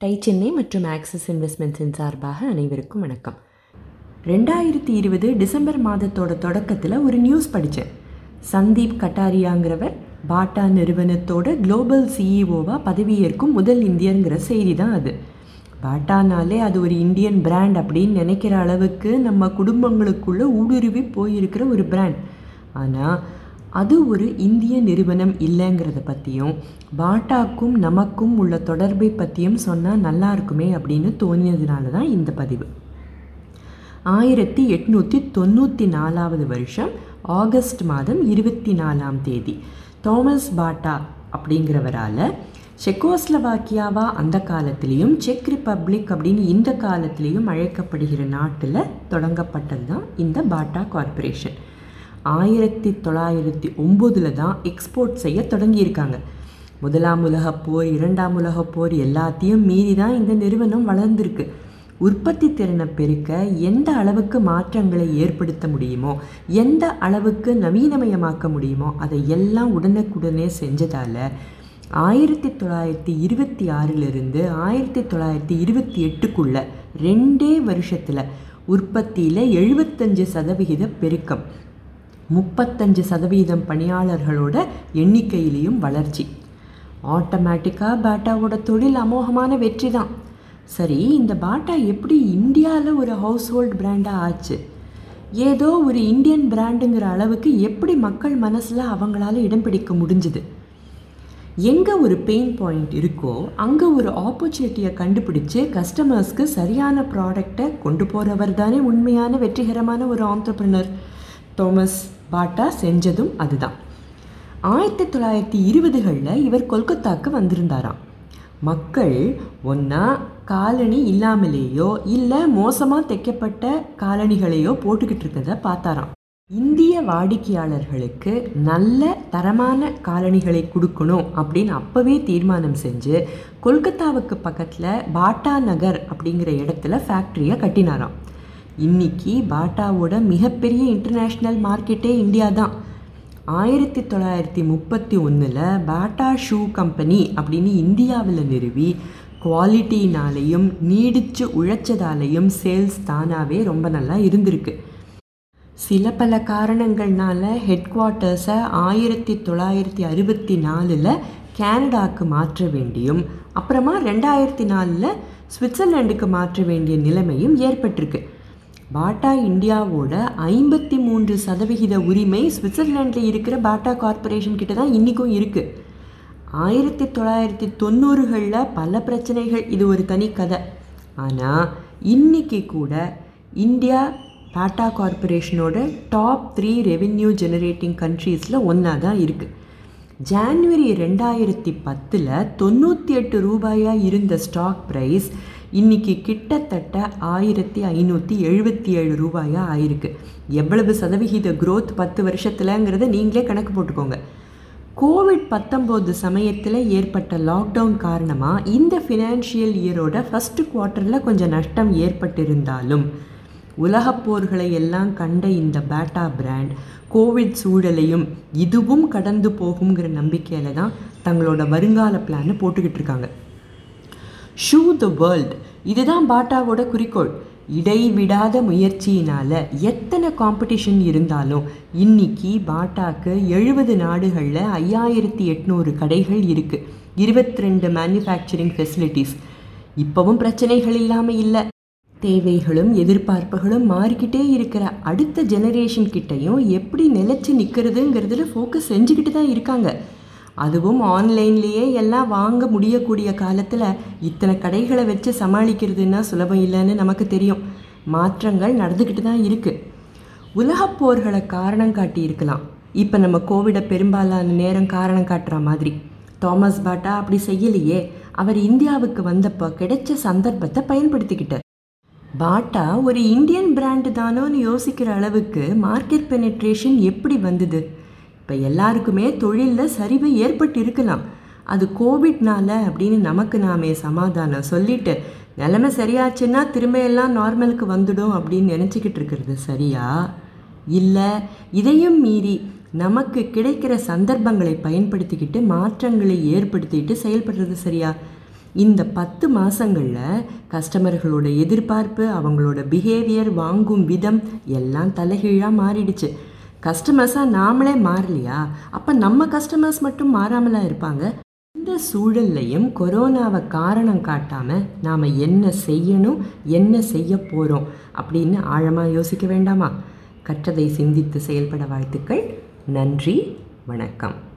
Tie Chennai மற்றும் axis இன்வெஸ்ட்மெண்ட்ஸின் சார்பாக அனைவருக்கும் வணக்கம். ரெண்டாயிரத்தி இருபது டிசம்பர் மாதத்தோட தொடக்கத்தில் ஒரு நியூஸ் படித்தேன் சந்தீப் கட்டாரியாங்கிறவர் பாட்டா நிறுவனத்தோட குளோபல் சிஇஓவாக பதவியேற்கும் முதல் இந்தியங்கிற செய்தி தான் அது. பாட்டானாலே அது ஒரு இந்தியன் பிராண்ட் அப்படின்னு நினைக்கிற அளவுக்கு நம்ம குடும்பங்களுக்குள்ளே ஊடுருவி போயிருக்கிற ஒரு பிராண்ட். ஆனால் அது ஒரு இந்திய நிறுவனம் இல்லைங்கிறத பற்றியும் பாட்டாக்கும் நமக்கும் உள்ள தொடர்பை பற்றியும் சொன்னால் நல்லா இருக்குமே அப்படின்னு தோணியதுனால தான் இந்த பதிவு. ஆயிரத்தி எட்நூற்றி தொண்ணூற்றி நாலாவது வருஷம் ஆகஸ்ட் மாதம் இருபத்தி நாலாம் தேதி. தாமஸ் பாட்டா அப்படிங்கிறவரால் செக்கோஸ்லவாக்கியாவா அந்த காலத்திலையும் செக் ரிப்பப்ளிக் அப்படின்னு இந்த காலத்திலையும் அழைக்கப்படுகிற நாட்டில் தொடங்கப்பட்டது தான் இந்த பாட்டா கார்ப்பரேஷன். ஆயிரத்தி தொள்ளாயிரத்தி ஒம்போதில் தான் எக்ஸ்போர்ட் செய்ய தொடங்கியிருக்காங்க. முதலாம் உலகப் போர் இரண்டாம் உலகப் போர் எல்லாத்தையும் மீறி தான் இந்த நிறுவனம் வளர்ந்துருக்கு. உற்பத்தி திறனை பெருக்க எந்த அளவுக்கு மாற்றங்களை ஏற்படுத்த முடியுமோ எந்த அளவுக்கு நவீனமயமாக்க முடியுமோ அதை எல்லாம் உடனுக்குடனே செஞ்சதால் ஆயிரத்தி தொள்ளாயிரத்தி இருபத்தி ஆறிலிருந்து ஆயிரத்தி தொள்ளாயிரத்தி இருபத்தி எட்டுக்குள்ள ரெண்டே வருஷத்தில் உற்பத்தியில் எழுபத்தஞ்சு சதவிகித பெருக்கம். முப்பத்தஞ்சு சதவீதம் பணியாளர்களோட எண்ணிக்கையிலையும் வளர்ச்சி. ஆட்டோமேட்டிக்காக பாட்டாவோட தொழில் அமோகமான வெற்றி தான் சரி இந்த பாட்டா எப்படி இந்தியாவில் ஒரு ஹவுஸ் ஹோல்ட் பிராண்டாக ஆச்சு? ஏதோ ஒரு இந்தியன் பிராண்டுங்கிற அளவுக்கு எப்படி மக்கள் மனசில் அவங்களால இடம் பிடிக்க முடிஞ்சுது? எங்கே ஒரு பெயின் பாயிண்ட் இருக்கோ அங்கே ஒரு ஆப்பர்ச்சுனிட்டியை கண்டுபிடிச்சு கஸ்டமர்ஸ்க்கு சரியான ப்ராடக்டை கொண்டு போகிறவர் தானே உண்மையான வெற்றிகரமான ஒரு ஆண்டர்பிரினர் தோமஸ் பாட்டா செஞ்சதும் அதுதான். ஆயிரத்தி தொள்ளாயிரத்தி இருபதுகளில் இவர் கொல்கத்தாக்கு வந்திருந்தாராம். மக்கள் ஒன்றா காலணி இல்லாமலேயோ இல்லை மோசமாக தைக்கப்பட்ட காலணிகளையோ போட்டுக்கிட்டு இருக்கிறத பார்த்தாராம். இந்திய வாடிக்கையாளர்களுக்கு நல்ல தரமான காலணிகளை கொடுக்கணும் அப்படின்னு அப்போவே தீர்மானம் செஞ்சு கொல்கத்தாவுக்கு பக்கத்தில் பாட்டா நகர் அப்படிங்கிற இடத்துல ஃபேக்ட்ரியை கட்டினாராம். இன்னைக்கு பாட்டாவோட மிகப்பெரிய இன்டர்நேஷ்னல் மார்க்கெட்டே இந்தியா தான் ஆயிரத்தி தொள்ளாயிரத்தி முப்பத்தி ஒன்றில் பாட்டா ஷூ கம்பெனி அப்படின்னு இந்தியாவில் நிறுவி குவாலிட்டினாலையும் நீடித்து உழைச்சதாலையும் சேல்ஸ் தானாகவே ரொம்ப நல்லா இருந்திருக்கு. சில பல காரணங்கள்னால ஹெட் குவார்ட்டர்ஸை ஆயிரத்தி தொள்ளாயிரத்தி அறுபத்தி நாலில் கேனடாவுக்கு மாற்ற வேண்டியும் அப்புறமா ரெண்டாயிரத்தி நாலில் சுவிட்சர்லாண்டுக்கு மாற்ற வேண்டிய நிலைமையும் ஏற்பட்டிருக்கு. பாட்டா இந்தியாவோட ஐம்பத்தி மூன்று சதவிகித உரிமை சுவிட்சர்லாண்டில் இருக்கிற பாட்டா கார்ப்பரேஷன் கிட்ட தான் இன்றைக்கும் இருக்குது ஆயிரத்தி தொள்ளாயிரத்தி தொண்ணூறுகளில் பல பிரச்சனைகள் இது ஒரு தனி கதை. ஆனால் இன்னைக்கு கூட இந்தியா டாட்டா கார்ப்பரேஷனோட டாப் த்ரீ ரெவென்யூ ஜெனரேட்டிங் கண்ட்ரீஸில் ஒன்றா தான் இருக்குது ஜான்வரி ரெண்டாயிரத்தி பத்தில் தொண்ணூற்றி எட்டு ரூபாயாக இருந்த ஸ்டாக் ப்ரைஸ் இன்றைக்கி கிட்டத்தட்ட ஆயிரத்தி ஐநூற்றி எழுபத்தி ஏழு ரூபாயாக ஆயிருக்கு. எவ்வளவு சதவிகித க்ரோத் பத்து வருஷத்துலங்கிறத நீங்களே கணக்கு போட்டுக்கோங்க. கோவிட் பத்தொம்போது சமயத்தில் ஏற்பட்ட லாக்டவுன் காரணமாக இந்த ஃபினான்ஷியல் இயரோட ஃபஸ்ட்டு குவார்ட்டரில் கொஞ்சம் நஷ்டம் ஏற்பட்டிருந்தாலும் உலகப் போர்களை எல்லாம் கண்ட இந்த பேட்டா பிராண்ட் கோவிட் சூழலையும் இதுவும் கடந்து போகுங்கிற நம்பிக்கையில் தான் தங்களோட வருங்கால பிளானை போட்டுக்கிட்டு இருக்காங்க. ஷூ த வேர்ல்ட் இதுதான் பாட்டாவோட குறிக்கோள். இடைவிடாத முயற்சியினால் எத்தனை காம்படிஷன் இருந்தாலும் இன்னைக்கு பாட்டாக்கு எழுபது நாடுகளில் ஐயாயிரத்தி எட்நூறு கடைகள் இருக்குது இருபத்தி ரெண்டு மேனுஃபேக்சரிங் ஃபெசிலிட்டிஸ் இப்போவும் பிரச்சனைகள் இல்லாமல் இல்லை. தேவைகளும் எதிர்பார்ப்புகளும் மாறிக்கிட்டே இருக்கிற அடுத்த ஜெனரேஷன் கிட்டையும் எப்படி நிலச்சி நிற்கிறதுங்கிறதுல ஃபோக்கஸ் செஞ்சுக்கிட்டு தான் இருக்காங்க. அதுவும் ஆன்லைன்லேயே எல்லாம் வாங்க முடியக்கூடிய காலத்தில் இத்தனை கடைகளை வச்சு சமாளிக்கிறதுன்னா சுலபம் இல்லைன்னு நமக்கு தெரியும். மாற்றங்கள் நடந்துக்கிட்டு தான் இருக்குது உலகப் போர்களை காரணம் காட்டி இருக்கலாம். இப்போ நம்ம கோவிடை பெரும்பாலான நேரம் காரணம் காட்டுற மாதிரி. தாமஸ் பாட்டா அப்படி செய்யலையே. அவர் இந்தியாவுக்கு வந்தப்போ கிடைச்ச சந்தர்ப்பத்தை பயன்படுத்திக்கிட்டார். பாட்டா ஒரு இந்தியன் பிராண்டு தானோன்னு யோசிக்கிற அளவுக்கு மார்க்கெட் பெனட்ரேஷன் எப்படி வந்தது? இப்போ எல்லாருக்குமே தொழிலில் சரிவு ஏற்பட்டு இருக்கலாம் அது கோவிட்னால அப்படின்னு நமக்கு நாமே சமாதானம் சொல்லிட்டு நிலைமை சரியாச்சுன்னா திரும்ப எல்லாம் நார்மலுக்கு வந்துடும் அப்படின்னு நினச்சிக்கிட்டு இருக்கிறது சரியா? இல்லை இதையும் மீறி நமக்கு கிடைக்கிற சந்தர்ப்பங்களை பயன்படுத்திக்கிட்டு மாற்றங்களை ஏற்படுத்திக்கிட்டு செயல்படுறது சரியா? இந்த பத்து மாதங்களில் கஸ்டமர்களோட எதிர்பார்ப்பு அவங்களோட பிஹேவியர் வாங்கும் விதம் எல்லாம் தலைகீழாக மாறிடுச்சு. கஸ்டமர்ஸாக நாமளே மாறலையா? அப்போ நம்ம கஸ்டமர்ஸ் மட்டும் மாறாமலாம் இருப்பாங்க? இந்த சூழல்லையும் கொரோனாவை காரணம் காட்டாமல் நாம் என்ன செய்யணும் என்ன செய்ய போகிறோம் அப்படின்னு ஆழமாக யோசிக்க வேண்டாமா? கற்றதை சிந்தித்து செயல்பட வாழ்த்துக்கள். நன்றி. வணக்கம்.